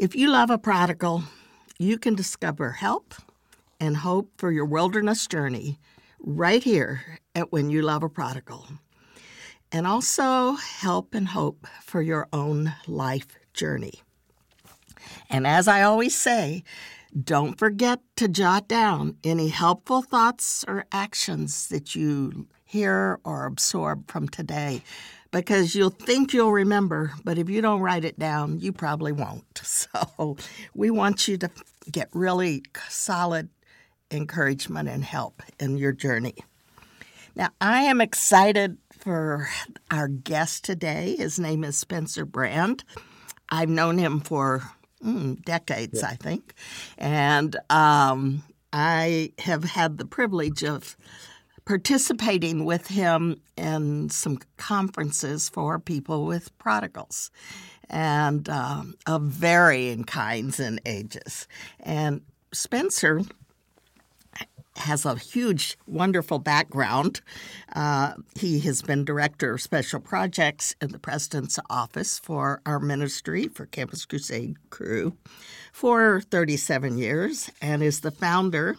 If you love a prodigal, you can discover help and hope for your wilderness journey right here at When You Love a Prodigal. And also help and hope for your own life journey. And as I always say, don't forget to jot down any helpful thoughts or actions that you hear or absorb from today because you'll think you'll remember, but if you don't write it down, you probably won't. So we want you to get really solid encouragement and help in your journey. Now, I am excited for our guest today. His name is Spencer Brand. I've known him for mm, decades, yeah. I think. And um, I have had the privilege of participating with him in some conferences for people with prodigals and um, of varying kinds and ages. And Spencer has a huge, wonderful background. Uh, he has been director of special projects in the president's office for our ministry for Campus Crusade Cru for 37 years and is the founder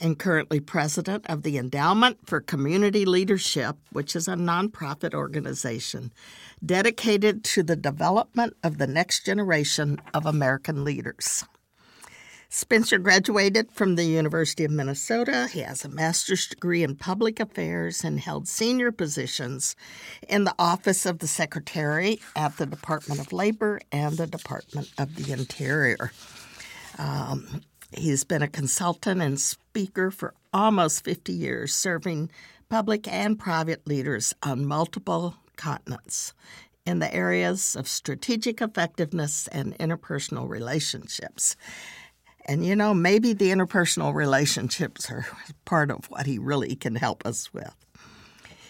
and currently president of the Endowment for Community Leadership, which is a nonprofit organization dedicated to the development of the next generation of American leaders. Spencer graduated from the University of Minnesota. He has a master's degree in public affairs and held senior positions in the Office of the Secretary at the Department of Labor and the Department of the Interior. Um, he's been a consultant and speaker for almost 50 years, serving public and private leaders on multiple continents in the areas of strategic effectiveness and interpersonal relationships. And you know, maybe the interpersonal relationships are part of what he really can help us with.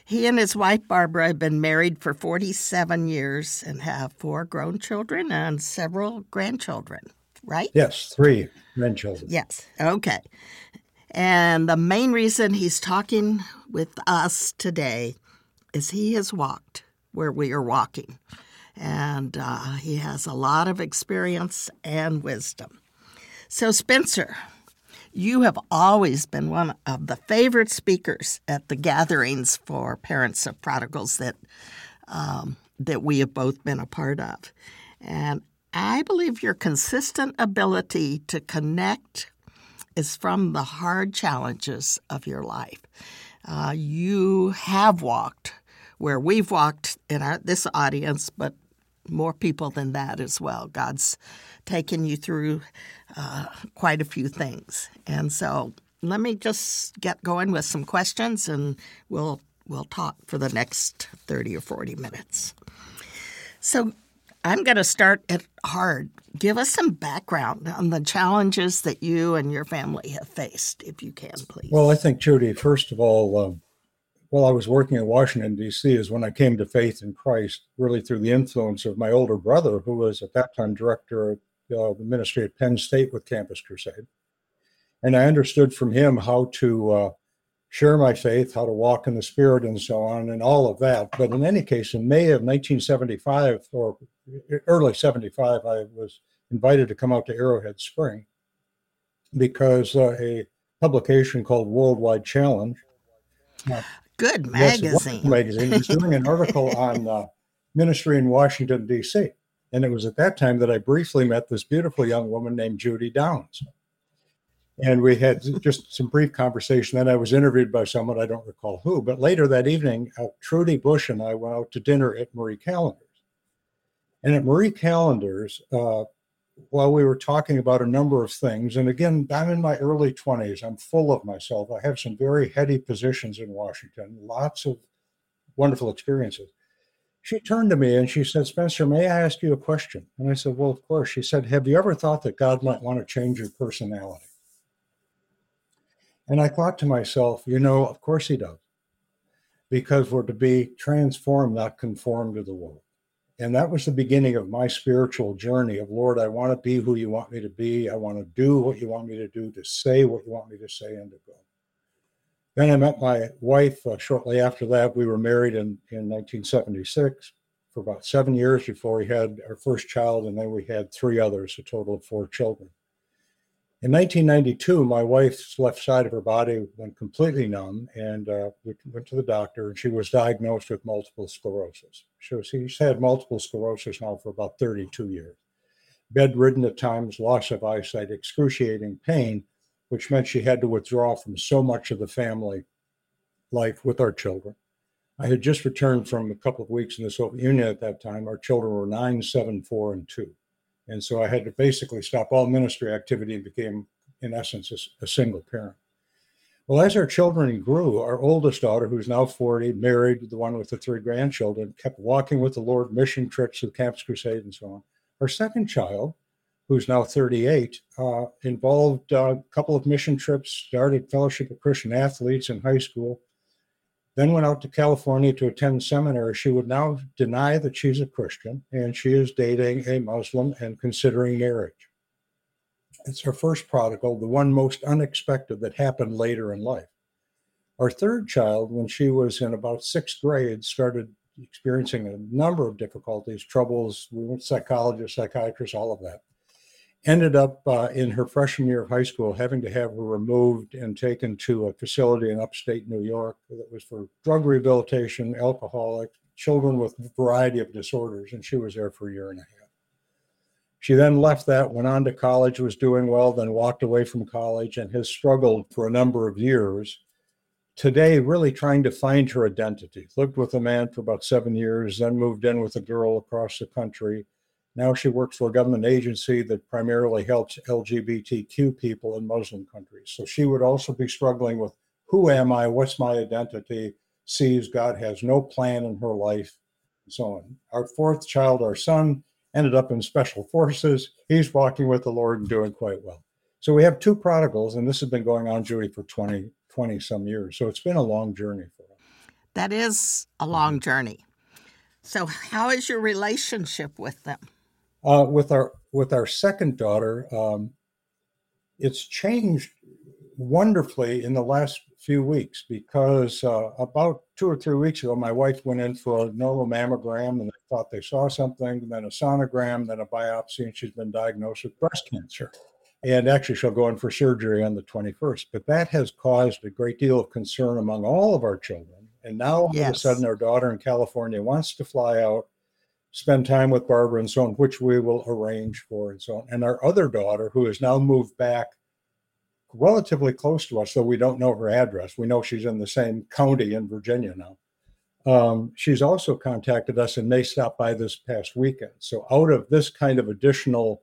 He and his wife Barbara have been married for 47 years and have four grown children and several grandchildren, right? Yes, three grandchildren. Yes, okay. And the main reason he's talking with us today is he has walked where we are walking. And uh, he has a lot of experience and wisdom. So, Spencer, you have always been one of the favorite speakers at the gatherings for parents of prodigals that um, that we have both been a part of, and I believe your consistent ability to connect is from the hard challenges of your life. Uh, you have walked where we've walked in our, this audience, but more people than that as well. God's taken you through uh, quite a few things, and so let me just get going with some questions, and we'll we'll talk for the next thirty or forty minutes. So. I'm going to start it hard. Give us some background on the challenges that you and your family have faced, if you can, please. Well, I think, Judy, first of all, uh, while I was working in Washington, D.C., is when I came to faith in Christ, really through the influence of my older brother, who was at that time director of uh, the ministry at Penn State with Campus Crusade. And I understood from him how to uh, share my faith, how to walk in the Spirit, and so on, and all of that. But in any case, in May of 1975, or early 75, I was invited to come out to Arrowhead Spring because uh, a publication called Worldwide Challenge uh, Good magazine. Magazine was doing an article on uh, ministry in Washington D.C. And it was at that time that I briefly met this beautiful young woman named Judy Downs. And we had just some brief conversation. Then I was interviewed by someone, I don't recall who. But later that evening, uh, Trudy Bush and I went out to dinner at Marie Callender's. And at Marie Callender's, uh, while we were talking about a number of things, and again, I'm in my early 20s, I'm full of myself. I have some very heady positions in Washington, lots of wonderful experiences. She turned to me and she said, Spencer, may I ask you a question? And I said, Well, of course. She said, Have you ever thought that God might want to change your personality? And I thought to myself, you know, of course he does, because we're to be transformed, not conformed to the world. And that was the beginning of my spiritual journey of Lord, I want to be who you want me to be. I want to do what you want me to do, to say what you want me to say, and to go. Then I met my wife uh, shortly after that. We were married in, in 1976. for about seven years before we had our first child, and then we had three others, a total of four children. In 1992, my wife's left side of her body went completely numb, and uh, we went to the doctor, and she was diagnosed with multiple sclerosis. She's had multiple sclerosis now for about 32 years. Bedridden at times, loss of eyesight, excruciating pain, which meant she had to withdraw from so much of the family life with our children. I had just returned from a couple of weeks in the Soviet Union at that time. Our children were nine, seven, four, and two. And so I had to basically stop all ministry activity and became, in essence, a, a single parent. Well, as our children grew, our oldest daughter, who's now 40, married, the one with the three grandchildren, kept walking with the Lord, mission trips with Campus Crusade and so on. Our second child, who's now 38, uh, involved uh, a couple of mission trips, started Fellowship of Christian Athletes in high school, then went out to California to attend seminary. She would now deny that she's a Christian and she is dating a Muslim and considering marriage. It's her first prodigal, the one most unexpected that happened later in life. Our third child, when she was in about sixth grade, started experiencing a number of difficulties, troubles. We went psychologists, psychiatrists, all of that ended up uh, in her freshman year of high school having to have her removed and taken to a facility in upstate New York that was for drug rehabilitation, alcoholic, children with a variety of disorders, and she was there for a year and a half. She then left that, went on to college, was doing well, then walked away from college and has struggled for a number of years. Today, really trying to find her identity. Lived with a man for about seven years, then moved in with a girl across the country now she works for a government agency that primarily helps LGBTQ people in Muslim countries. So she would also be struggling with who am I? What's my identity? Sees God has no plan in her life, and so on. Our fourth child, our son, ended up in special forces. He's walking with the Lord and doing quite well. So we have two prodigals, and this has been going on, Judy, for 20, 20 some years. So it's been a long journey for us. That is a long journey. So, how is your relationship with them? Uh, with our with our second daughter, um, it's changed wonderfully in the last few weeks because uh, about two or three weeks ago, my wife went in for a normal mammogram and they thought they saw something, then a sonogram, then a biopsy, and she's been diagnosed with breast cancer. And actually, she'll go in for surgery on the 21st. But that has caused a great deal of concern among all of our children. And now, all yes. of a sudden, our daughter in California wants to fly out spend time with Barbara and so on, which we will arrange for and so on. And our other daughter, who has now moved back relatively close to us, though we don't know her address. We know she's in the same county in Virginia now. Um, she's also contacted us and may stop by this past weekend. So, out of this kind of additional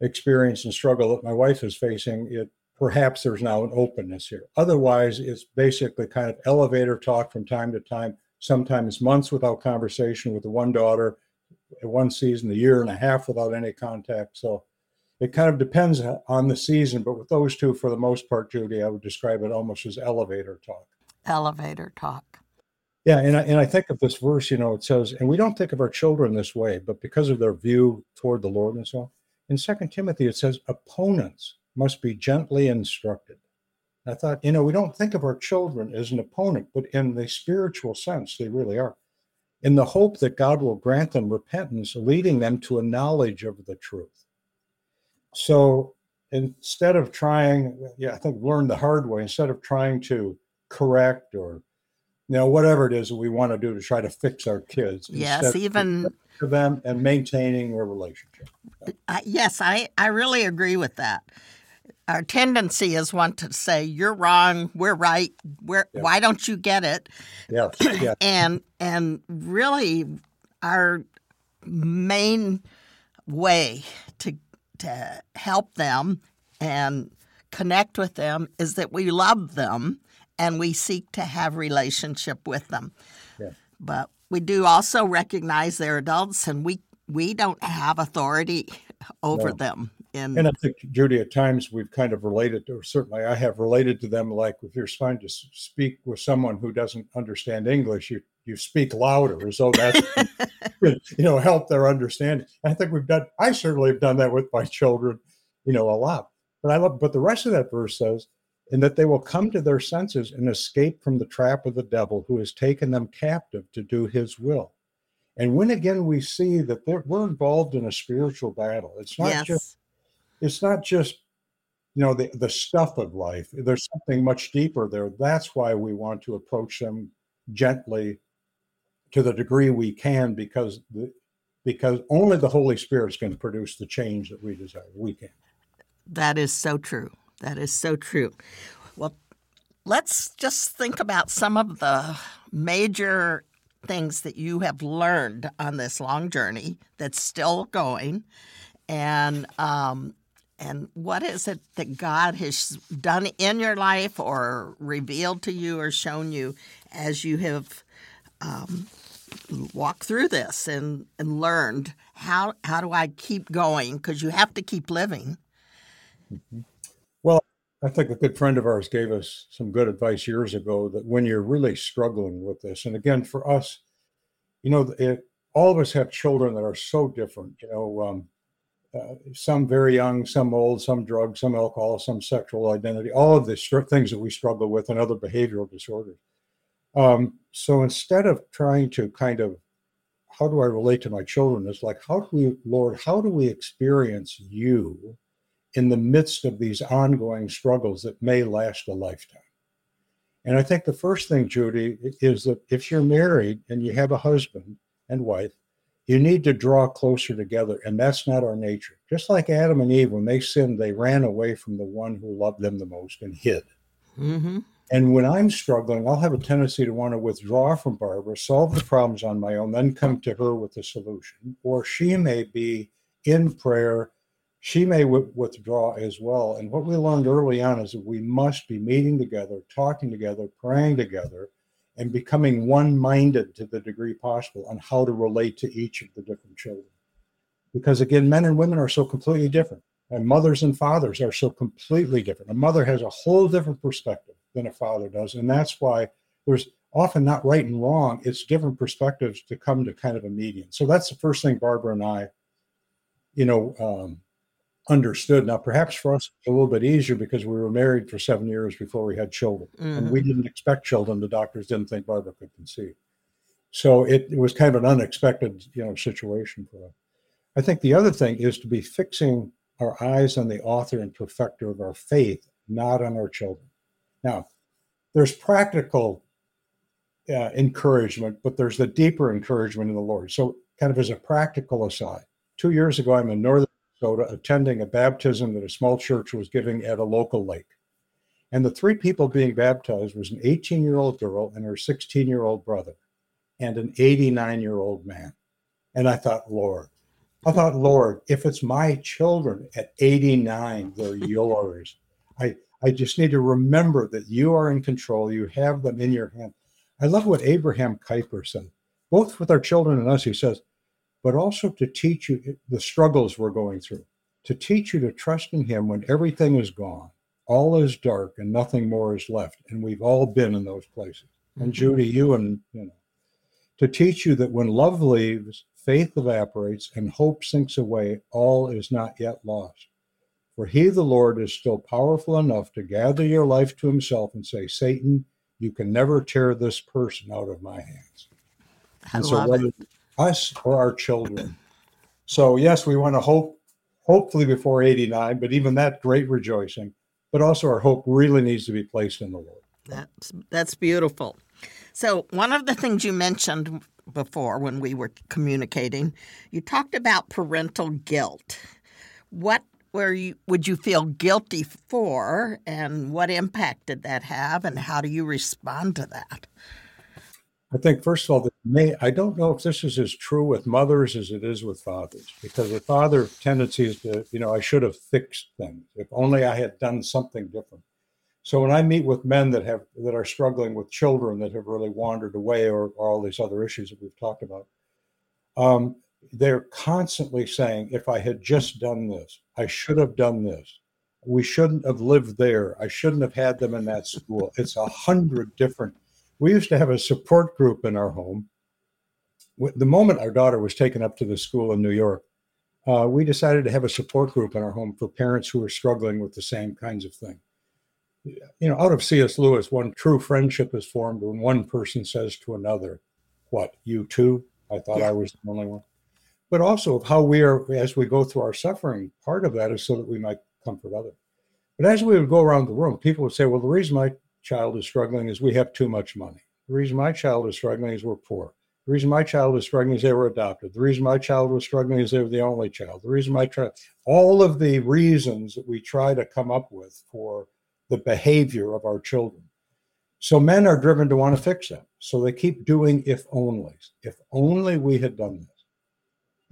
experience and struggle that my wife is facing, it perhaps there's now an openness here. Otherwise, it's basically kind of elevator talk from time to time, sometimes months without conversation with the one daughter, one season, a year and a half without any contact. So it kind of depends on the season. But with those two, for the most part, Judy, I would describe it almost as elevator talk. Elevator talk. Yeah, and I, and I think of this verse, you know, it says, and we don't think of our children this way, but because of their view toward the Lord and so on. In Second Timothy, it says, opponents must be gently instructed. I thought, you know, we don't think of our children as an opponent, but in the spiritual sense, they really are in the hope that God will grant them repentance, leading them to a knowledge of the truth. So instead of trying, yeah, I think learn the hard way, instead of trying to correct or you know whatever it is that we want to do to try to fix our kids yes even to them and maintaining a relationship uh, yes i i really agree with that our tendency is one to say you're wrong we're right we're, yeah. why don't you get it yeah. yeah and and really our main way to to help them and connect with them is that we love them and we seek to have relationship with them yeah. but we do also recognize they're adults and we we don't have authority over no. them and, and I think Judy, at times we've kind of related, or certainly I have related to them. Like if you're trying to speak with someone who doesn't understand English, you you speak louder, as though that you know help their understanding. I think we've done. I certainly have done that with my children, you know, a lot. But I love. But the rest of that verse says, "In that they will come to their senses and escape from the trap of the devil, who has taken them captive to do His will." And when again we see that we're involved in a spiritual battle, it's not yes. just it's not just you know the, the stuff of life. There's something much deeper there. That's why we want to approach them gently to the degree we can because the, because only the holy spirit is going to produce the change that we desire. We can. That is so true. That is so true. Well let's just think about some of the major things that you have learned on this long journey that's still going. And um, and what is it that God has done in your life or revealed to you or shown you as you have um, walked through this and, and learned how how do I keep going because you have to keep living. Mm-hmm. Well, I think a good friend of ours gave us some good advice years ago that when you're really struggling with this, and again for us, you know, it, all of us have children that are so different. You know, um, uh, some very young, some old, some drugs, some alcohol, some sexual identity, all of the things that we struggle with and other behavioral disorders. Um, so instead of trying to kind of, how do I relate to my children? It's like, how do we, Lord, how do we experience you in the midst of these ongoing struggles that may last a lifetime? And I think the first thing, Judy, is that if you're married and you have a husband and wife, you need to draw closer together. And that's not our nature. Just like Adam and Eve, when they sinned, they ran away from the one who loved them the most and hid. Mm-hmm. And when I'm struggling, I'll have a tendency to want to withdraw from Barbara, solve the problems on my own, then come to her with a solution. Or she may be in prayer, she may w- withdraw as well. And what we learned early on is that we must be meeting together, talking together, praying together, and becoming one minded to the degree possible on how to relate to each of the different children. Because again, men and women are so completely different, and mothers and fathers are so completely different. A mother has a whole different perspective than a father does. And that's why there's often not right and wrong, it's different perspectives to come to kind of a median. So that's the first thing Barbara and I, you know, um, understood. Now, perhaps for us, a little bit easier because we were married for seven years before we had children, mm-hmm. and we mm-hmm. didn't expect children. The doctors didn't think Barbara could conceive, so it, it was kind of an unexpected, you know, situation for us. I think the other thing is to be fixing our eyes on the author and perfecter of our faith, not on our children. Now, there's practical uh, encouragement, but there's the deeper encouragement in the Lord. So, kind of as a practical aside, two years ago, I'm in northern Minnesota attending a baptism that a small church was giving at a local lake. And the three people being baptized was an 18 year old girl and her 16 year old brother and an 89 year old man. And I thought, Lord, I thought, Lord, if it's my children at 89, they're yours. I, I just need to remember that you are in control. You have them in your hand. I love what Abraham Kuyper said, both with our children and us. He says, but also to teach you the struggles we're going through, to teach you to trust in Him when everything is gone, all is dark, and nothing more is left. And we've all been in those places. And mm-hmm. Judy, you and you know, to teach you that when love leaves, faith evaporates, and hope sinks away, all is not yet lost. For he, the Lord, is still powerful enough to gather your life to himself and say, Satan, you can never tear this person out of my hands. I and so, whether, it us or our children. So yes, we want to hope, hopefully before 89, but even that great rejoicing. But also our hope really needs to be placed in the Lord. That's that's beautiful. So one of the things you mentioned before when we were communicating, you talked about parental guilt. What were you would you feel guilty for and what impact did that have and how do you respond to that? I think, first of all, may, I don't know if this is as true with mothers as it is with fathers, because the father tendency is to, you know, I should have fixed things. If only I had done something different. So when I meet with men that have that are struggling with children that have really wandered away, or, or all these other issues that we've talked about, um, they're constantly saying, "If I had just done this, I should have done this. We shouldn't have lived there. I shouldn't have had them in that school." It's a hundred different we used to have a support group in our home. The moment our daughter was taken up to the school in New York, uh, we decided to have a support group in our home for parents who were struggling with the same kinds of things. You know, out of C.S. Lewis, one true friendship is formed when one person says to another, What, you too? I thought yeah. I was the only one. But also of how we are, as we go through our suffering, part of that is so that we might comfort others. But as we would go around the room, people would say, well, the reason my child is struggling is we have too much money. The reason my child is struggling is we're poor. The reason my child was struggling is they were adopted. The reason my child was struggling is they were the only child. The reason my child, all of the reasons that we try to come up with for the behavior of our children. So men are driven to want to fix them. So they keep doing if onlys. If only we had done this.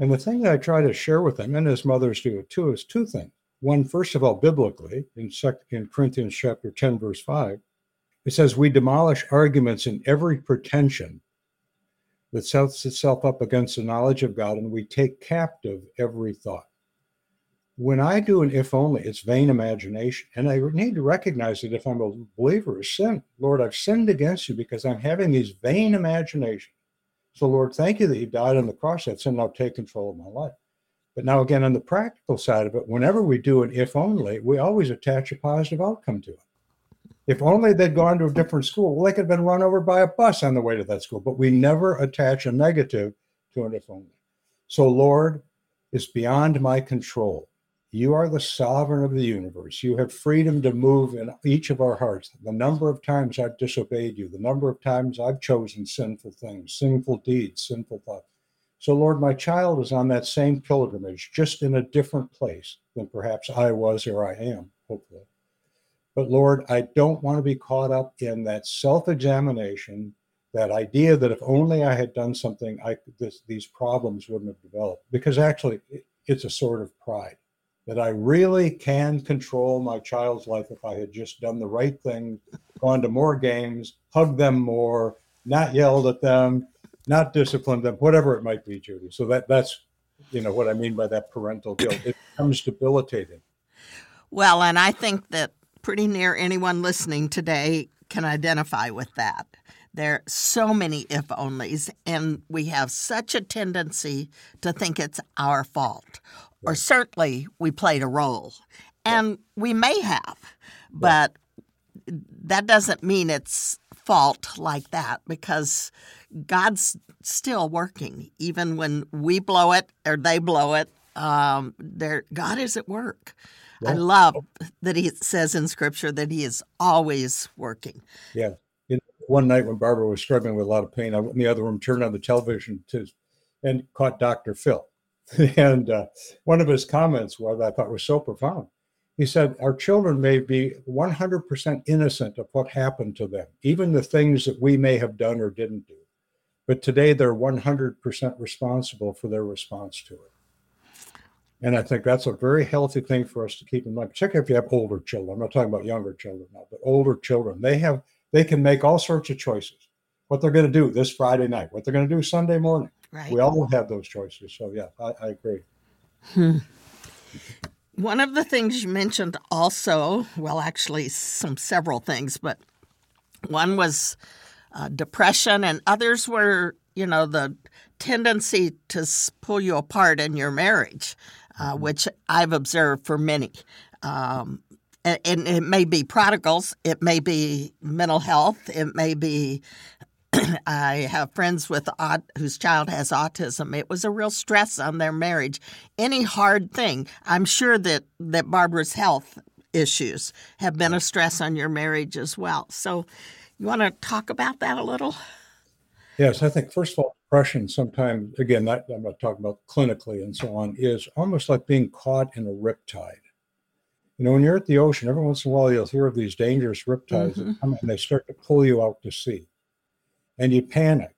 And the thing that I try to share with them, and as mothers do it too, is two things. One, first of all, biblically, in, in Corinthians chapter 10, verse 5, it says, We demolish arguments in every pretension that sets itself up against the knowledge of God, and we take captive every thought. When I do an if only, it's vain imagination. And I need to recognize that if I'm a believer of sin, Lord, I've sinned against you because I'm having these vain imaginations. So, Lord, thank you that you died on the cross. That sin now take control of my life. But now, again, on the practical side of it, whenever we do an if only, we always attach a positive outcome to it. If only they'd gone to a different school, well, they could have been run over by a bus on the way to that school. But we never attach a negative to an if only. So, Lord, it's beyond my control. You are the sovereign of the universe. You have freedom to move in each of our hearts. The number of times I've disobeyed you, the number of times I've chosen sinful things, sinful deeds, sinful thoughts. So, Lord, my child is on that same pilgrimage, just in a different place than perhaps I was or I am, hopefully. But Lord, I don't want to be caught up in that self examination, that idea that if only I had done something, I, this, these problems wouldn't have developed. Because actually, it's a sort of pride that I really can control my child's life if I had just done the right thing, gone to more games, hugged them more, not yelled at them, not disciplined them, whatever it might be, Judy. So that that's you know what I mean by that parental guilt. It becomes debilitating. Well, and I think that pretty near anyone listening today can identify with that. There are so many if onlys, and we have such a tendency to think it's our fault, or certainly we played a role. And we may have, but that doesn't mean it's fault like that because God's still working, even when we blow it or they blow it. Um, God is at work. Yeah. I love that He says in Scripture that He is always working. Yeah. one night when Barbara was struggling with a lot of pain, I went in the other room, turned on the television to, and caught Dr. Phil. and uh, one of his comments, what I thought was so profound, he said, Our children may be 100% innocent of what happened to them, even the things that we may have done or didn't do. But today they're 100% responsible for their response to it. And I think that's a very healthy thing for us to keep in mind, particularly if you have older children. I'm not talking about younger children now, but older children. They have they can make all sorts of choices. What they're going to do this Friday night, what they're going to do Sunday morning. Right. We all have those choices. So yeah, I, I agree. Hmm. One of the things you mentioned also, well, actually, some several things, but one was uh, depression, and others were, you know, the tendency to pull you apart in your marriage, uh, mm-hmm. which I've observed for many. Um, and, and it may be prodigals, it may be mental health, it may be I have friends with whose child has autism. It was a real stress on their marriage. Any hard thing, I'm sure that that Barbara's health issues have been a stress on your marriage as well. So, you want to talk about that a little? Yes, I think first of all, depression sometimes, again, not, I'm not talking about clinically and so on, is almost like being caught in a riptide. You know, when you're at the ocean, every once in a while you'll hear of these dangerous riptides mm-hmm. that come and they start to pull you out to sea and you panic.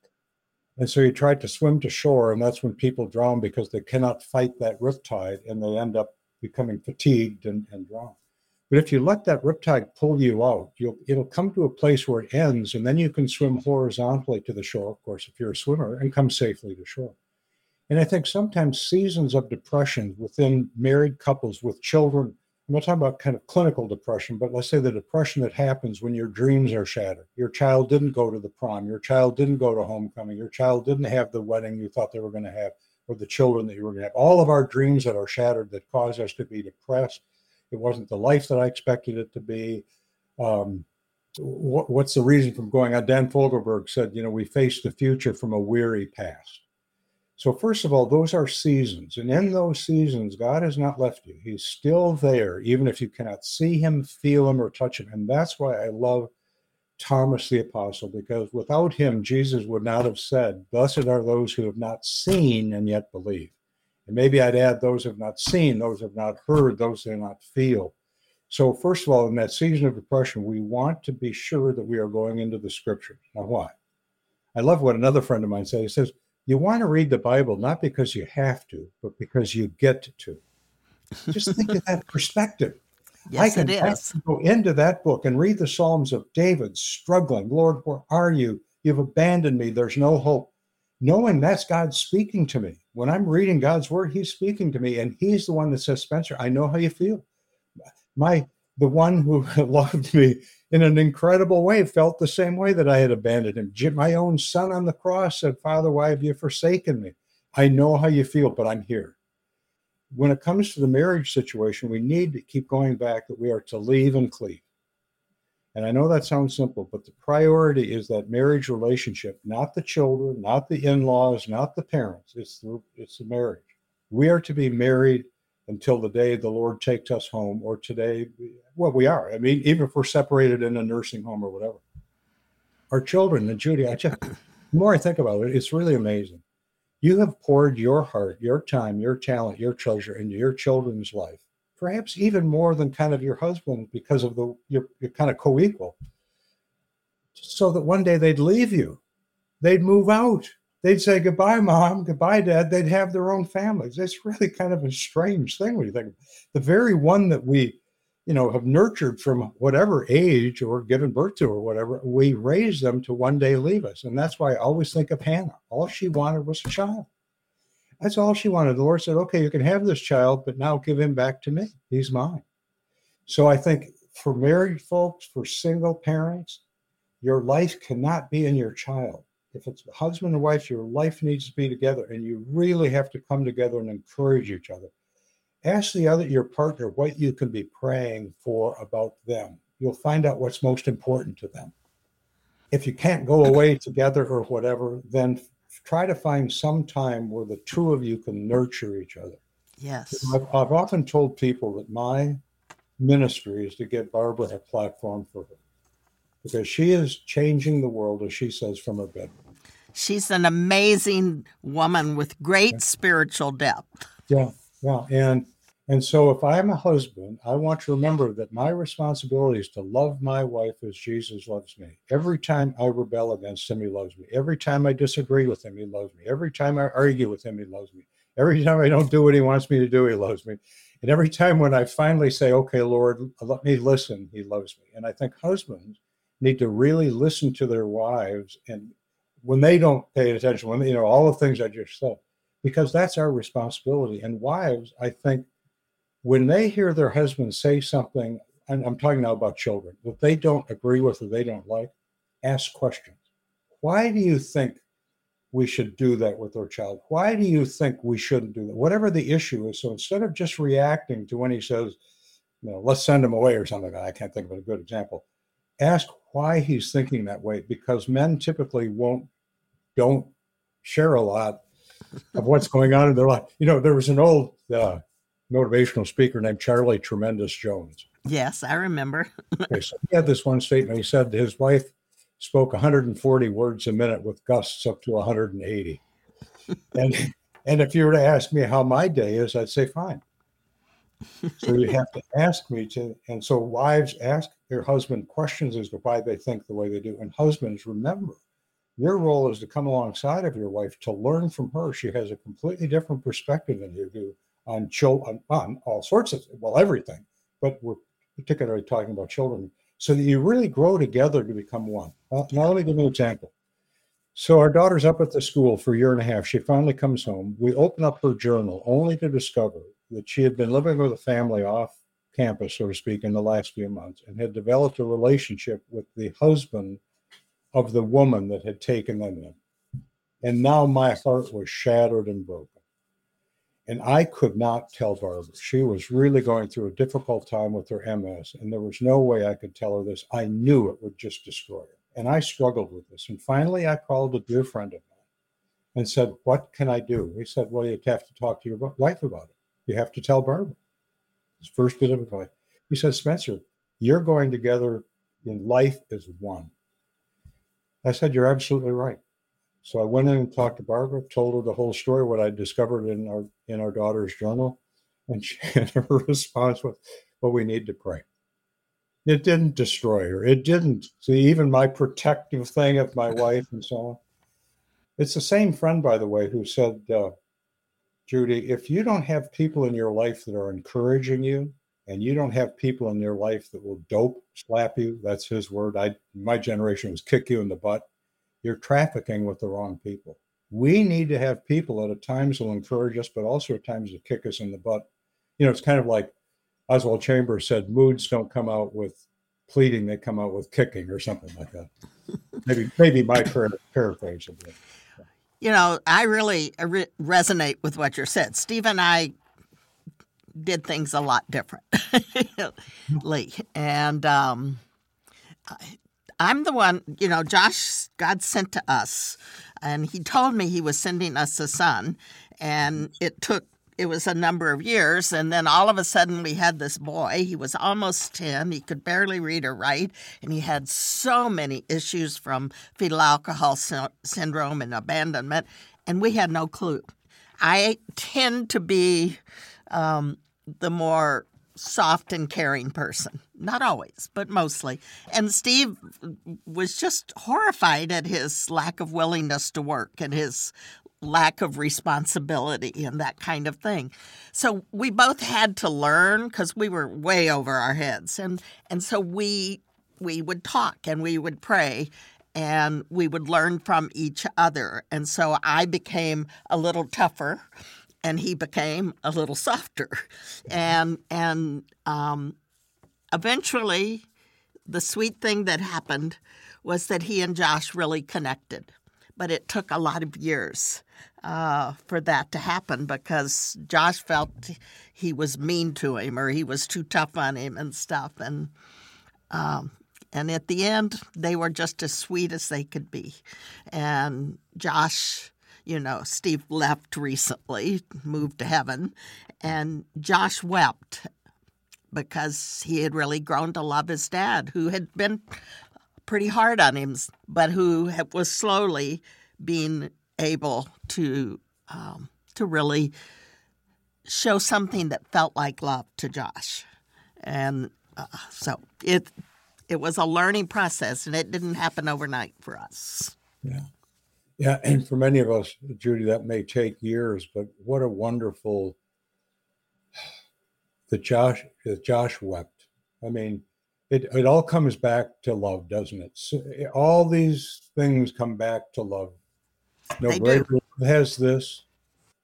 And so you try to swim to shore, and that's when people drown because they cannot fight that riptide and they end up becoming fatigued and, and drown. But if you let that riptide pull you out, you'll, it'll come to a place where it ends, and then you can swim horizontally to the shore, of course, if you're a swimmer, and come safely to shore. And I think sometimes seasons of depression within married couples with children I'm not talking about kind of clinical depression, but let's say the depression that happens when your dreams are shattered. Your child didn't go to the prom, your child didn't go to homecoming, your child didn't have the wedding you thought they were going to have, or the children that you were going to have. All of our dreams that are shattered that cause us to be depressed. It wasn't the life that I expected it to be. Um, what, what's the reason from going on? Dan Fogelberg said, you know, we face the future from a weary past. So, first of all, those are seasons. And in those seasons, God has not left you. He's still there, even if you cannot see him, feel him, or touch him. And that's why I love Thomas the Apostle, because without him, Jesus would not have said, Blessed are those who have not seen and yet believe. And maybe I'd add those have not seen, those have not heard, those who have not feel. So, first of all, in that season of depression, we want to be sure that we are going into the scriptures. Now, why? I love what another friend of mine said. He says, You want to read the Bible not because you have to, but because you get to. Just think of that perspective. Yes, I can, it is. go into that book and read the Psalms of David struggling. Lord, where are you? You've abandoned me. There's no hope. Knowing that's God speaking to me. When I'm reading God's word, He's speaking to me. And He's the one that says, Spencer, I know how you feel. My the one who loved me in an incredible way felt the same way that I had abandoned him. My own son on the cross said, Father, why have you forsaken me? I know how you feel, but I'm here when it comes to the marriage situation, we need to keep going back that we are to leave and cleave. And I know that sounds simple, but the priority is that marriage relationship, not the children, not the in-laws, not the parents. It's the it's the marriage. We are to be married until the day the Lord takes us home, or today, well, we are. I mean, even if we're separated in a nursing home or whatever. Our children, and Judy, I just, the more I think about it, it's really amazing. You have poured your heart, your time, your talent, your treasure into your children's life, perhaps even more than kind of your husband because of the you're, you're kind of co-equal. So that one day they'd leave you. They'd move out. They'd say goodbye, mom, goodbye, dad. They'd have their own families. It's really kind of a strange thing when you think the very one that we you know, have nurtured from whatever age or given birth to or whatever, we raise them to one day leave us. And that's why I always think of Hannah. All she wanted was a child. That's all she wanted. The Lord said, okay, you can have this child, but now give him back to me. He's mine. So I think for married folks, for single parents, your life cannot be in your child. If it's husband and wife, your life needs to be together, and you really have to come together and encourage each other ask the other your partner what you can be praying for about them you'll find out what's most important to them if you can't go away together or whatever then try to find some time where the two of you can nurture each other. Yes. I've, I've often told people that my ministry is to get barbara a platform for her because she is changing the world as she says from her bedroom. She's an amazing woman with great yeah. spiritual depth. Yeah yeah, and and so if I'm a husband, I want to remember that my responsibility is to love my wife as Jesus loves me. Every time I rebel against him, he loves me. Every time I disagree with him, he loves me. Every time I argue with him, he loves me. Every time I don't do what he wants me to do, he loves me. And every time when I finally say, okay, Lord, let me listen, he loves me. And I think husbands need to really listen to their wives and when they don't pay attention, when you know all the things I just said, because that's our responsibility. And wives, I think, when they hear their husband say something, and I'm talking now about children, that they don't agree with or they don't like, ask questions. Why do you think we should do that with our child? Why do you think we shouldn't do that? Whatever the issue is. So instead of just reacting to when he says, you know, let's send him away or something, I can't think of a good example. Ask why he's thinking that way because men typically won't, don't share a lot of what's going on in their life. You know, there was an old uh, motivational speaker named Charlie Tremendous Jones. Yes, I remember. okay, so he had this one statement. He said his wife spoke 140 words a minute with gusts up to 180. and and if you were to ask me how my day is, I'd say fine. So you have to ask me to, and so wives ask their husband questions as to why they think the way they do, and husbands remember your role is to come alongside of your wife to learn from her. She has a completely different perspective than you do on children, on all sorts of well, everything. But we're particularly talking about children, so that you really grow together to become one. Now, let me give you an example. So our daughter's up at the school for a year and a half. She finally comes home. We open up her journal only to discover that she had been living with a family off campus, so to speak, in the last few months and had developed a relationship with the husband of the woman that had taken them in. And now my heart was shattered and broken. And I could not tell Barbara. She was really going through a difficult time with her MS, and there was no way I could tell her this. I knew it would just destroy her. And I struggled with this. And finally, I called a dear friend of mine. and said, What can I do? He said, Well, you have to talk to your wife about it. You have to tell Barbara. His first bit of advice. He said, Spencer, you're going together in life as one. I said, You're absolutely right. So I went in and talked to Barbara, told her the whole story, what I discovered in our in our daughter's journal, and, she, and her response was, "Well, we need to pray." It didn't destroy her. It didn't see even my protective thing of my wife and so on. It's the same friend, by the way, who said, uh, "Judy, if you don't have people in your life that are encouraging you, and you don't have people in your life that will dope slap you that's his word i my generation was kick you in the butt you're trafficking with the wrong people. We need to have people that at times will encourage us but also at times will kick us in the butt. You know it's kind of like oswald chambers said moods don't come out with pleading they come out with kicking or something like that. Maybe maybe my paraphrase of it. You know i really re- resonate with what you said. Steve and i did things a lot differently. and um, I'm the one, you know, Josh, God sent to us, and he told me he was sending us a son. And it took, it was a number of years. And then all of a sudden we had this boy. He was almost 10. He could barely read or write. And he had so many issues from fetal alcohol sy- syndrome and abandonment. And we had no clue. I tend to be um, the more soft and caring person. Not always, but mostly. And Steve was just horrified at his lack of willingness to work and his lack of responsibility and that kind of thing. So we both had to learn because we were way over our heads. And and so we we would talk and we would pray and we would learn from each other. And so I became a little tougher and he became a little softer, and and um, eventually, the sweet thing that happened was that he and Josh really connected, but it took a lot of years uh, for that to happen because Josh felt he was mean to him or he was too tough on him and stuff, and um, and at the end they were just as sweet as they could be, and Josh you know, Steve left recently, moved to heaven, and Josh wept because he had really grown to love his dad, who had been pretty hard on him, but who was slowly being able to um, to really show something that felt like love to Josh, and uh, so it it was a learning process, and it didn't happen overnight for us. Yeah. Yeah, and for many of us, Judy, that may take years, but what a wonderful that Josh that Josh wept. I mean, it it all comes back to love, doesn't it? So, eh, all these things come back to love. No they greater has this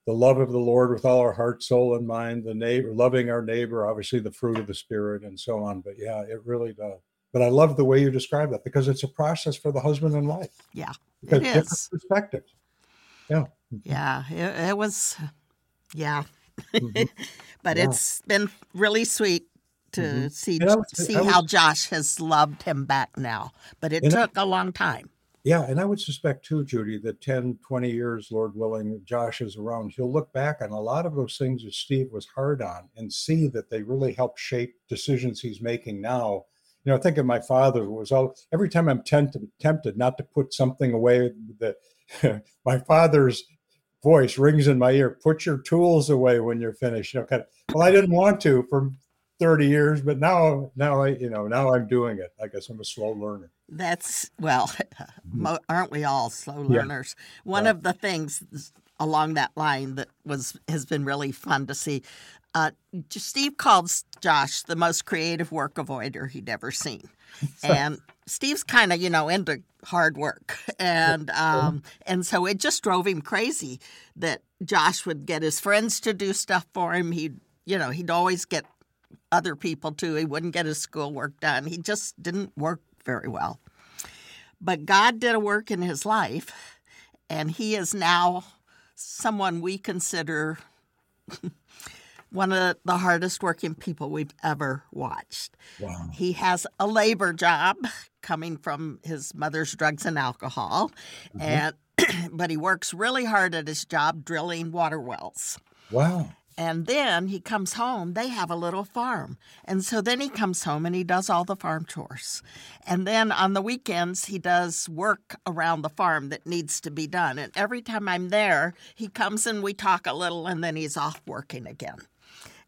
the love of the Lord with all our heart, soul, and mind, the neighbor, loving our neighbor, obviously the fruit of the spirit, and so on. But yeah, it really does. But I love the way you describe that because it's a process for the husband and wife. Yeah, because it is. Perspectives. Yeah. Yeah, it, it was. Yeah, mm-hmm. but yeah. it's been really sweet to mm-hmm. see see was, how Josh has loved him back now. But it took I, a long time. Yeah, and I would suspect too, Judy, that 10, 20 years, Lord willing, Josh is around. He'll look back on a lot of those things that Steve was hard on and see that they really help shape decisions he's making now you know, I think of my father was all every time I'm tempted tempted not to put something away that my father's voice rings in my ear, put your tools away when you're finished. You know, kind of well, I didn't want to for 30 years, but now now I, you know, now I'm doing it. I guess I'm a slow learner. That's well, mm-hmm. aren't we all slow learners? Yeah. One yeah. of the things along that line that was has been really fun to see. Uh, Steve called Josh the most creative work avoider he'd ever seen, and Steve's kind of you know into hard work, and um, and so it just drove him crazy that Josh would get his friends to do stuff for him. He'd you know he'd always get other people to. He wouldn't get his schoolwork done. He just didn't work very well. But God did a work in his life, and he is now someone we consider one of the hardest working people we've ever watched. Wow. He has a labor job coming from his mother's drugs and alcohol. Mm-hmm. And but he works really hard at his job drilling water wells. Wow. And then he comes home, they have a little farm. And so then he comes home and he does all the farm chores. And then on the weekends, he does work around the farm that needs to be done. And every time I'm there, he comes and we talk a little and then he's off working again.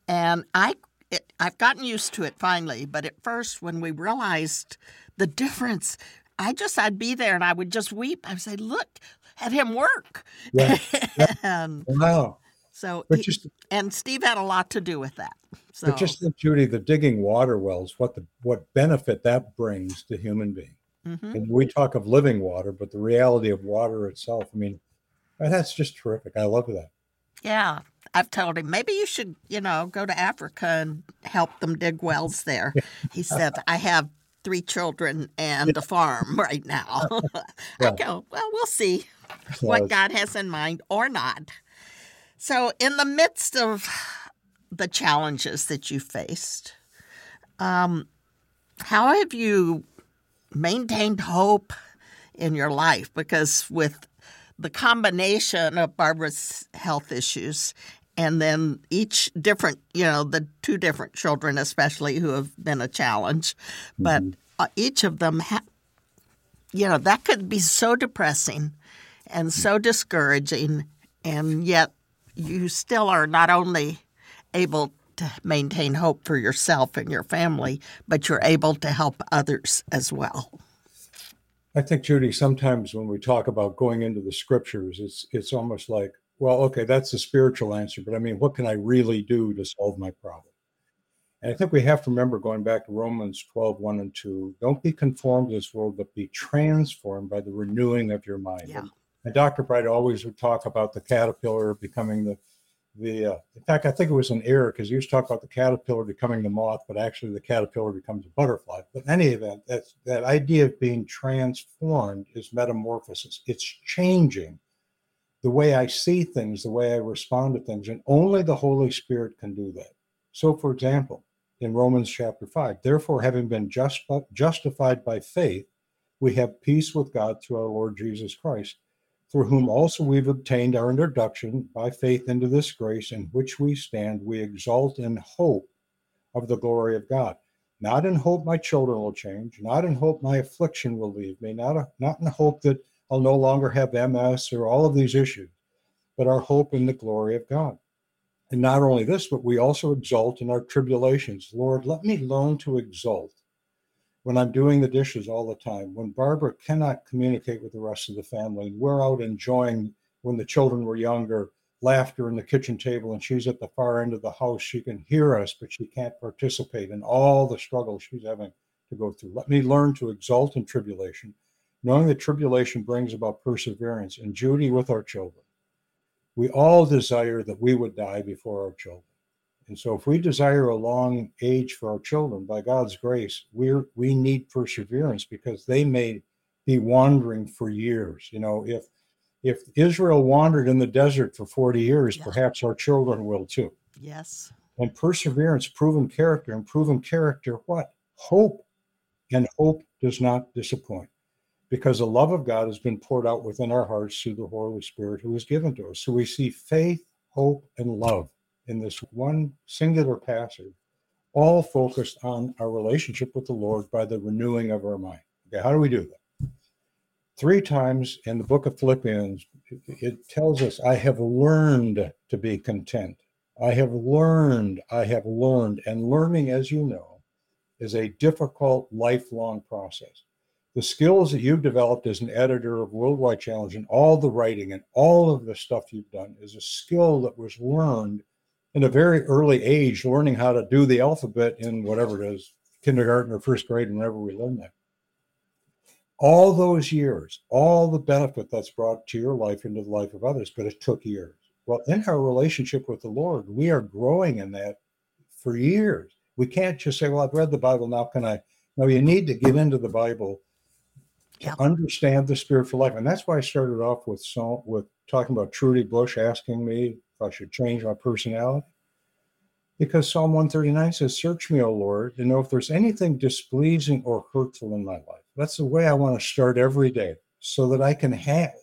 And I it, I've gotten used to it finally, but at first when we realized the difference, I just I'd be there and I would just weep. I'd say, "Look at him work." Yeah. and Wow. so But he- just and Steve had a lot to do with that. So but just think, Judy, the digging water wells, what the what benefit that brings to human beings. mhm. And we talk of living water, but the reality of water itself, I mean, that's just terrific. I love that. yeah, I've told him maybe you should, you know, go to Africa and help them dig wells there. He said, "I have three children and a farm right now." I go, "Well, we'll see." What God has in mind or not. So, in the midst of the challenges that you faced, um, how have you maintained hope in your life? Because with the combination of Barbara's health issues and then each different, you know, the two different children, especially who have been a challenge, but uh, each of them, ha- you know, that could be so depressing and so discouraging, and yet you still are not only able to maintain hope for yourself and your family, but you're able to help others as well. I think, Judy, sometimes when we talk about going into the scriptures, it's it's almost like, well, okay, that's the spiritual answer, but I mean, what can I really do to solve my problem? And I think we have to remember going back to Romans 12, 1 and 2, don't be conformed to this world, but be transformed by the renewing of your mind. Yeah. And, and Dr. Bright always would talk about the caterpillar becoming the the uh, in fact, I think it was an error because he used to talk about the caterpillar becoming the moth, but actually the caterpillar becomes a butterfly. But in any event, that's that idea of being transformed is metamorphosis. It's changing the way I see things, the way I respond to things, and only the Holy Spirit can do that. So, for example, in Romans chapter 5, therefore, having been just, justified by faith, we have peace with God through our Lord Jesus Christ, through whom also we've obtained our introduction by faith into this grace in which we stand. We exult in hope of the glory of God. Not in hope my children will change, not in hope my affliction will leave me, not, a, not in hope that I'll no longer have MS or all of these issues, but our hope in the glory of God. And not only this, but we also exult in our tribulations. Lord, let me learn to exult when I'm doing the dishes all the time, when Barbara cannot communicate with the rest of the family, and we're out enjoying when the children were younger, laughter in the kitchen table, and she's at the far end of the house. She can hear us, but she can't participate in all the struggles she's having to go through. Let me learn to exult in tribulation, knowing that tribulation brings about perseverance. And Judy, with our children, we all desire that we would die before our children. And so if we desire a long age for our children, by God's grace, we're we need perseverance because they may be wandering for years. You know, if if Israel wandered in the desert for 40 years, perhaps our children will too. Yes. And perseverance, proven character, and proven character, what? Hope. And hope does not disappoint because the love of God has been poured out within our hearts through the Holy Spirit who is given to us. So we see faith, hope, and love in this one singular passage, all focused on our relationship with the Lord by the renewing of our mind. Okay, how do we do that? Three times in the book of Philippians, it- it tells us, I have learned to be content. I have learned, I have learned. And learning, as you know, is a difficult, lifelong process. The skills that you've developed as an editor of Worldwide Challenge and all the writing and all of the stuff you've done is a skill that was learned in a very early age, learning how to do the alphabet in whatever it is, kindergarten or first grade, whenever we learn that. All those years, all the benefit that's brought to your life into the life of others, but it took years. Well, in our relationship with the Lord, we are growing in that for years. We can't just say, Well, I've read the Bible, now can I? No, you need to get into the Bible Yeah. understand the spiritual life. And that's why I started off with with talking about Trudy Bush asking me if I should change my personality. Because Psalm 139 says, Search me, O Lord, to know if there's anything displeasing or hurtful in my life. That's the way I want to start every day so that I can have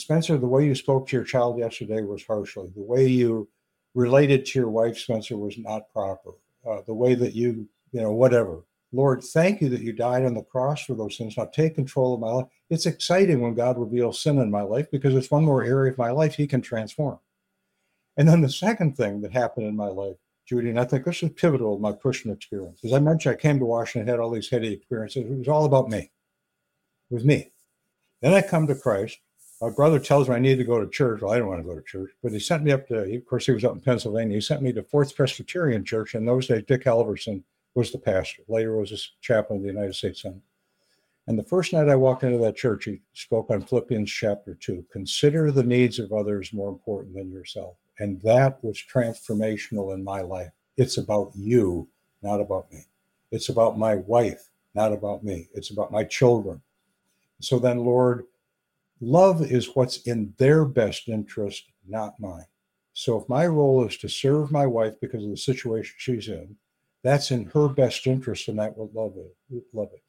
Spencer, the way you spoke to your child yesterday was harshly. The way you related to your wife, Spencer, was not proper. Uh, the way that you, you know, whatever. Lord, thank you that you died on the cross for those sins. Now take control of my life. It's exciting when God reveals sin in my life because it's one more area of my life He can transform. And then the second thing that happened in my life, Judy, and I think this is pivotal in my pushing experience. As I mentioned, I came to Washington, had all these heady experiences. It was all about me. It was me. Then I come to Christ. My brother tells me I need to go to church. Well, I don't want to go to church, but he sent me up to, of course, he was up in Pennsylvania. He sent me to Fourth Presbyterian Church. In those days, Dick Halverson was the pastor. Later was a chaplain of the United States Senate. And the first night I walked into that church, he spoke on Philippians chapter 2. Consider the needs of others more important than yourself. And that was transformational in my life. It's about you, not about me. It's about my wife, not about me. It's about my children. So then, Lord, love is what's in their best interest, not mine. So if my role is to serve my wife because of the situation she's in, that's in her best interest, and that will love it. Love it.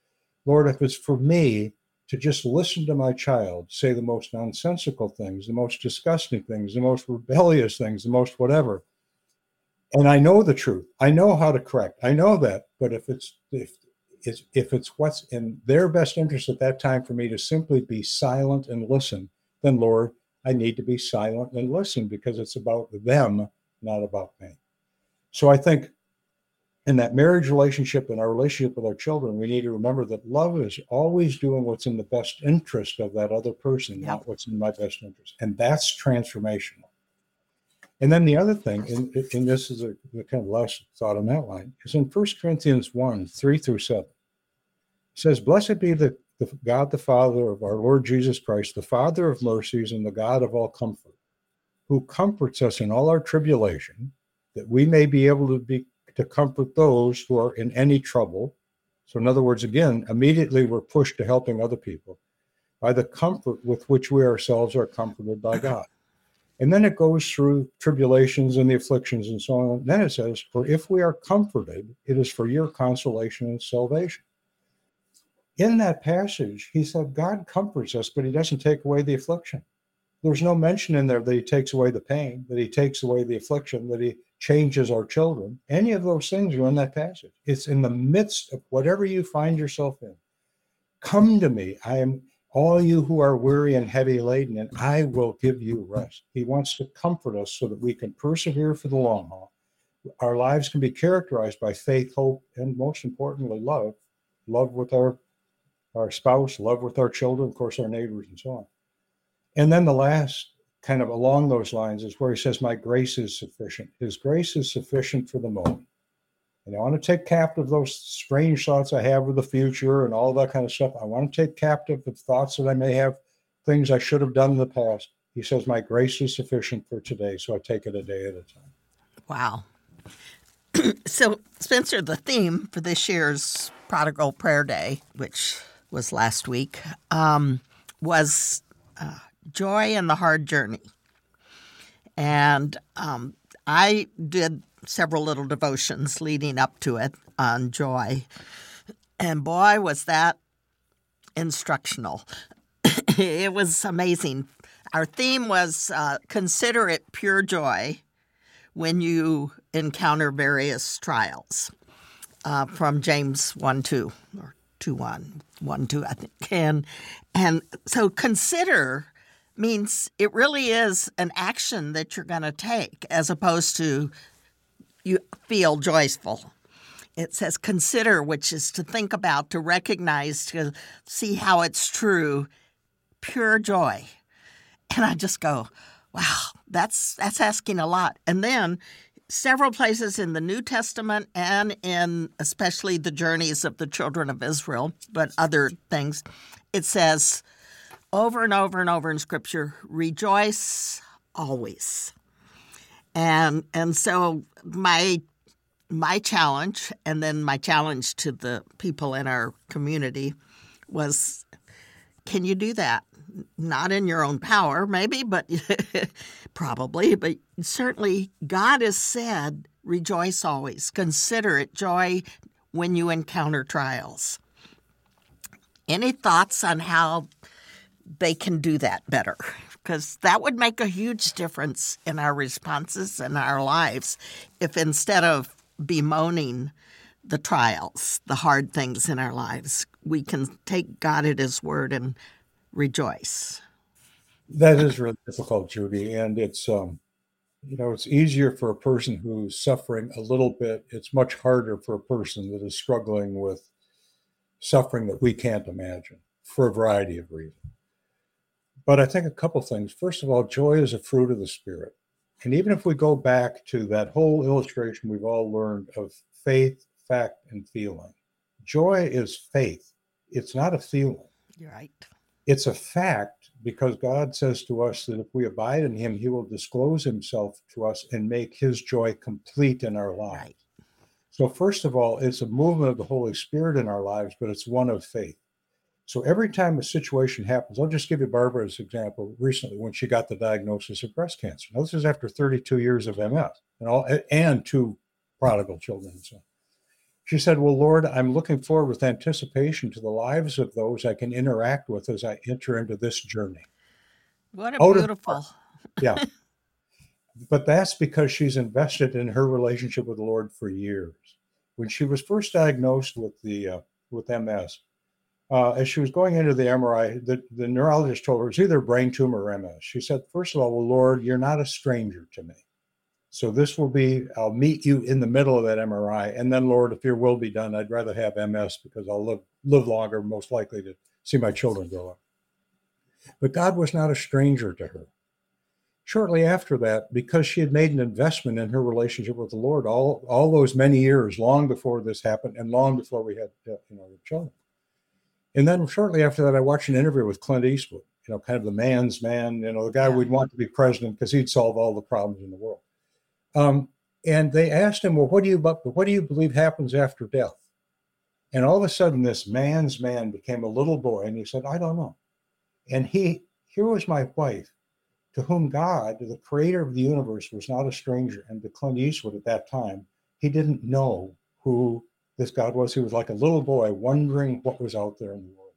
Lord, if it's for me to just listen to my child say the most nonsensical things, the most disgusting things, the most rebellious things, the most whatever, and I know the truth, I know how to correct, I know that. But if it's if it's if it's what's in their best interest at that time for me to simply be silent and listen, then Lord, I need to be silent and listen because it's about them, not about me. So I think in that marriage relationship and our relationship with our children, we need to remember that love is always doing what's in the best interest of that other person, yep. not what's in my best interest. And that's transformational. And then the other thing, and, and this is a, a, kind of last thought on that line, is in 1 Corinthians 1 3 through 7. It says, Blessed be the, the God, the Father of our Lord Jesus Christ, the Father of mercies and the God of all comfort, who comforts us in all our tribulation, that we may be able to be to comfort those who are in any trouble. So, in other words, again, immediately we're pushed to helping other people by the comfort with which we ourselves are comforted by God. And then it goes through tribulations and the afflictions and so on. Then it says, For if we are comforted, it is for your consolation and salvation. In that passage, he said, God comforts us, but he doesn't take away the affliction. There's no mention in there that he takes away the pain, that he takes away the affliction, that he changes our children. Any of those things are in that passage. It's in the midst of whatever you find yourself in. Come to me. I am all you who are weary and heavy laden, and I will give you rest. He wants to comfort us so that we can persevere for the long haul. Our lives can be characterized by faith, hope, and most importantly, love. Love with our our spouse, love with our children, of course, our neighbors, and so on. And then the last kind of along those lines is where he says, My grace is sufficient. His grace is sufficient for the moment. And I want to take captive those strange thoughts I have of the future and all that kind of stuff. I want to take captive the thoughts that I may have, things I should have done in the past. He says, My grace is sufficient for today. So I take it a day at a time. Wow. so, Spencer, the theme for this year's Prodigal Prayer Day, which was last week, um, was uh, joy in the hard journey. And um, I did several little devotions leading up to it on joy. And boy, was that instructional. it was amazing. Our theme was uh, consider it pure joy when you encounter various trials uh, from James 1 2 or 2 1, 1 2, I think. And, and so consider means it really is an action that you're going to take as opposed to you feel joyful. It says consider, which is to think about, to recognize, to see how it's true, pure joy. And I just go, wow, that's that's asking a lot. And then several places in the New Testament and in especially the journeys of the children of Israel, but other things, it says over and over and over in scripture, rejoice always. And and so my my challenge and then my challenge to the people in our community was can you do that? Not in your own power, maybe, but probably, but certainly God has said, rejoice always. Consider it joy when you encounter trials. Any thoughts on how they can do that better. because that would make a huge difference in our responses and our lives if instead of bemoaning the trials, the hard things in our lives, we can take God at His word and rejoice. That is really difficult, Judy, and it's um, you know it's easier for a person who's suffering a little bit. It's much harder for a person that is struggling with suffering that we can't imagine for a variety of reasons. But I think a couple things. First of all, joy is a fruit of the spirit. And even if we go back to that whole illustration we've all learned of faith, fact, and feeling, joy is faith. It's not a feeling. You're right. It's a fact because God says to us that if we abide in Him, He will disclose Himself to us and make His joy complete in our lives. Right. So, first of all, it's a movement of the Holy Spirit in our lives, but it's one of faith. So, every time a situation happens, I'll just give you Barbara's example recently when she got the diagnosis of breast cancer. Now, this is after 32 years of MS and, all, and two prodigal children. So, she said, Well, Lord, I'm looking forward with anticipation to the lives of those I can interact with as I enter into this journey. What a Out beautiful. yeah. but that's because she's invested in her relationship with the Lord for years. When she was first diagnosed with the uh, with MS, uh, as she was going into the MRI, the, the neurologist told her it's either brain tumor or MS. She said, First of all, well, Lord, you're not a stranger to me. So this will be, I'll meet you in the middle of that MRI. And then, Lord, if your will be done, I'd rather have MS because I'll live, live longer, most likely to see my children grow up. But God was not a stranger to her shortly after that, because she had made an investment in her relationship with the Lord all, all those many years, long before this happened and long before we had uh, you know the children. And then shortly after that, I watched an interview with Clint Eastwood, you know, kind of the man's man, you know, the guy yeah. we'd want to be president because he'd solve all the problems in the world. Um, and they asked him, "Well, what do you what do you believe happens after death?" And all of a sudden, this man's man became a little boy, and he said, "I don't know." And he here was my wife to whom God, the creator of the universe, was not a stranger. And to Clint Eastwood at that time, he didn't know who this God was. He was like a little boy wondering what was out there in the world.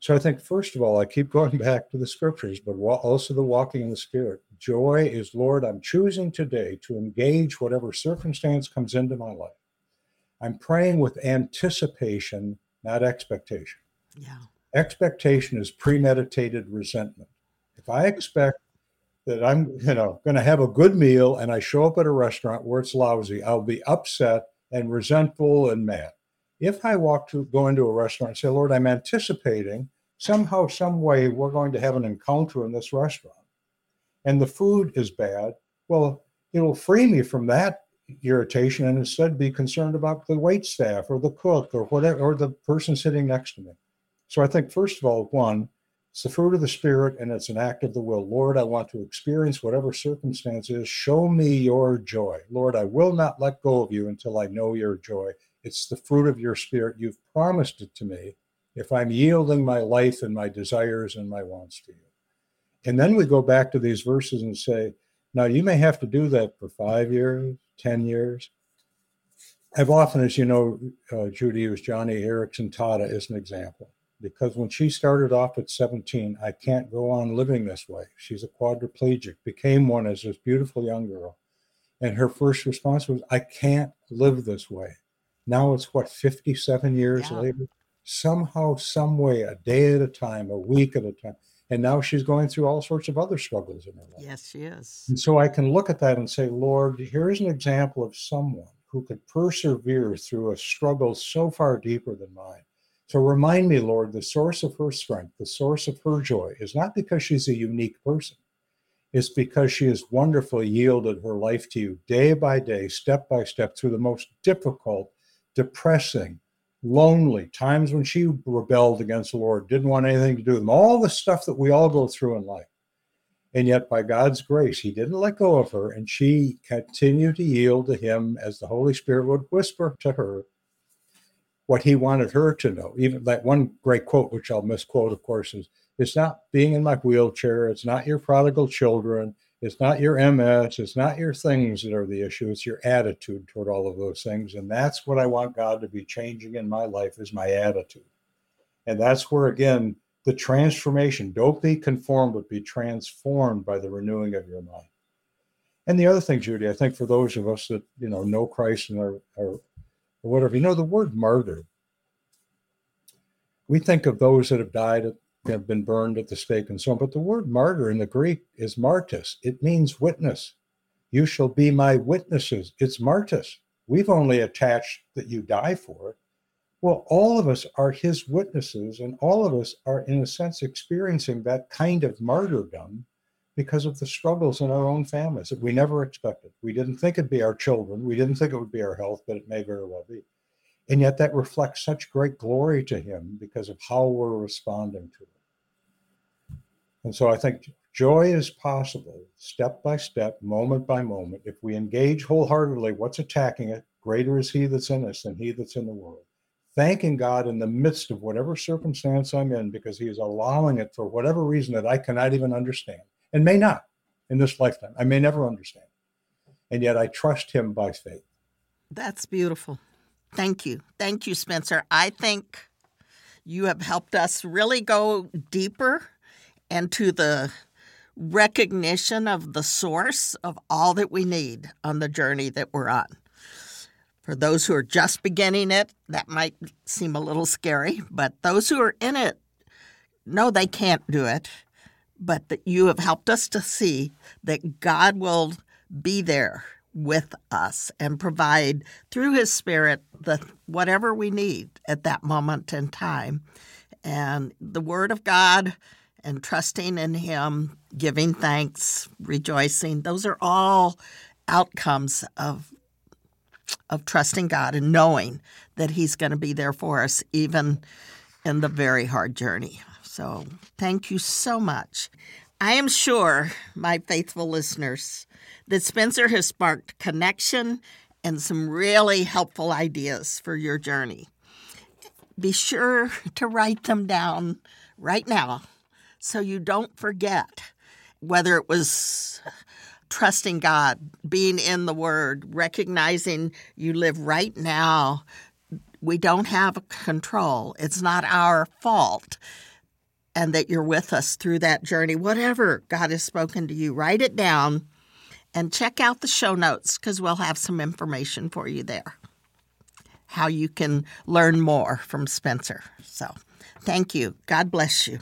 So I think, first of all, I keep going back to the scriptures, but also the walking in the Spirit. Joy is, Lord, I'm choosing today to engage whatever circumstance comes into my life. I'm praying with anticipation, not expectation. Yeah. Expectation is premeditated resentment. If I mm-hmm. expect that I'm, you know, going to have a good meal and I show up at a restaurant where it's lousy, I'll be upset and resentful and mad. If I walk to go into a restaurant and say, Lord, I'm anticipating somehow, some way we're going to have an encounter in this restaurant and the food is bad, well, it'll free me from that irritation and instead be concerned about the wait staff or the cook or whatever or the person sitting next to me. So I think first of all, one, it's the fruit of the Spirit and it's an act of the will. Lord, I want to experience whatever circumstance is. Show me your joy. Lord, I will not let go of you until I know your joy. It's the fruit of your Spirit. You've promised it to me if I'm yielding my life and my desires and my wants to you. And then we go back to these verses and say, now you may have to do that for five years, 10 years. I've often, as you know, uh, Judy, used Joni Eareckson Tada as an example because when she started off at 17, I can't go on living this way. She's a quadriplegic, became one as this beautiful young girl. And her first response was, I can't live this way. Now it's what, 57 years yeah. later? Somehow, some way, a day at a time, a week at a time. And now she's going through all sorts of other struggles in her life. Yes, she is. And so I can look at that and say, Lord, here's an example of someone who could persevere through a struggle so far deeper than mine so remind me, Lord, the source of her strength, the source of her joy is not because she's a unique person. It's because she has wonderfully yielded her life to you day by day, step by step, through the most difficult, depressing, lonely times when she rebelled against the Lord, didn't want anything to do with him, all the stuff that we all go through in life. And yet, by God's grace, He didn't let go of her, and she continued to yield to Him as the Holy Spirit would whisper to her what he wanted her to know. Even that one great quote, which I'll misquote, of course, is it's not being in my wheelchair, it's not your prodigal children, it's not your MS, it's not your things that are the issue, it's your attitude toward all of those things. And that's what I want God to be changing in my life is my attitude. And that's where again the transformation. Don't be conformed, but be transformed by the renewing of your mind. And the other thing, Judy, I think for those of us that you know know Christ and are, are whatever, you know, the word martyr. We think of those that have died, have been burned at the stake, and so on. But the word martyr in the Greek is martis. It means witness. You shall be my witnesses. It's martis. We've only attached that you die for it. Well, all of us are his witnesses, and all of us are, in a sense, experiencing that kind of martyrdom because of the struggles in our own families that we never expected. We didn't think it'd be our children, we didn't think it would be our health, but it may very well be. And yet that reflects such great glory to him because of how we're responding to it. And so I think joy is possible step by step, moment by moment. If we engage wholeheartedly, what's attacking it? Greater is he that's in us than he that's in the world thanking God in the midst of whatever circumstance I'm in because He is allowing it for whatever reason that I cannot even understand and may not in this lifetime. I may never understand. And yet I trust Him by faith. That's beautiful. Thank you. Thank you, Spencer. I think you have helped us really go deeper into the recognition of the source of all that we need on the journey that we're on. For those who are just beginning it, that might seem a little scary, but those who are in it know they can't do it, but that you have helped us to see that God will be there with us and provide through his spirit the whatever we need at that moment in time. And the word of God and trusting in him, giving thanks, rejoicing, those are all outcomes of of trusting God and knowing that He's going to be there for us, even in the very hard journey. So, thank you so much. I am sure, my faithful listeners, that Spencer has sparked connection and some really helpful ideas for your journey. Be sure to write them down right now so you don't forget whether it was trusting God, being in the Word, recognizing you live right now. We don't have control. It's not our fault. And that you're with us through that journey. Whatever God has spoken to you, write it down and check out the show notes because we'll have some information for you there. How you can learn more from Spencer. So, thank you. God bless you.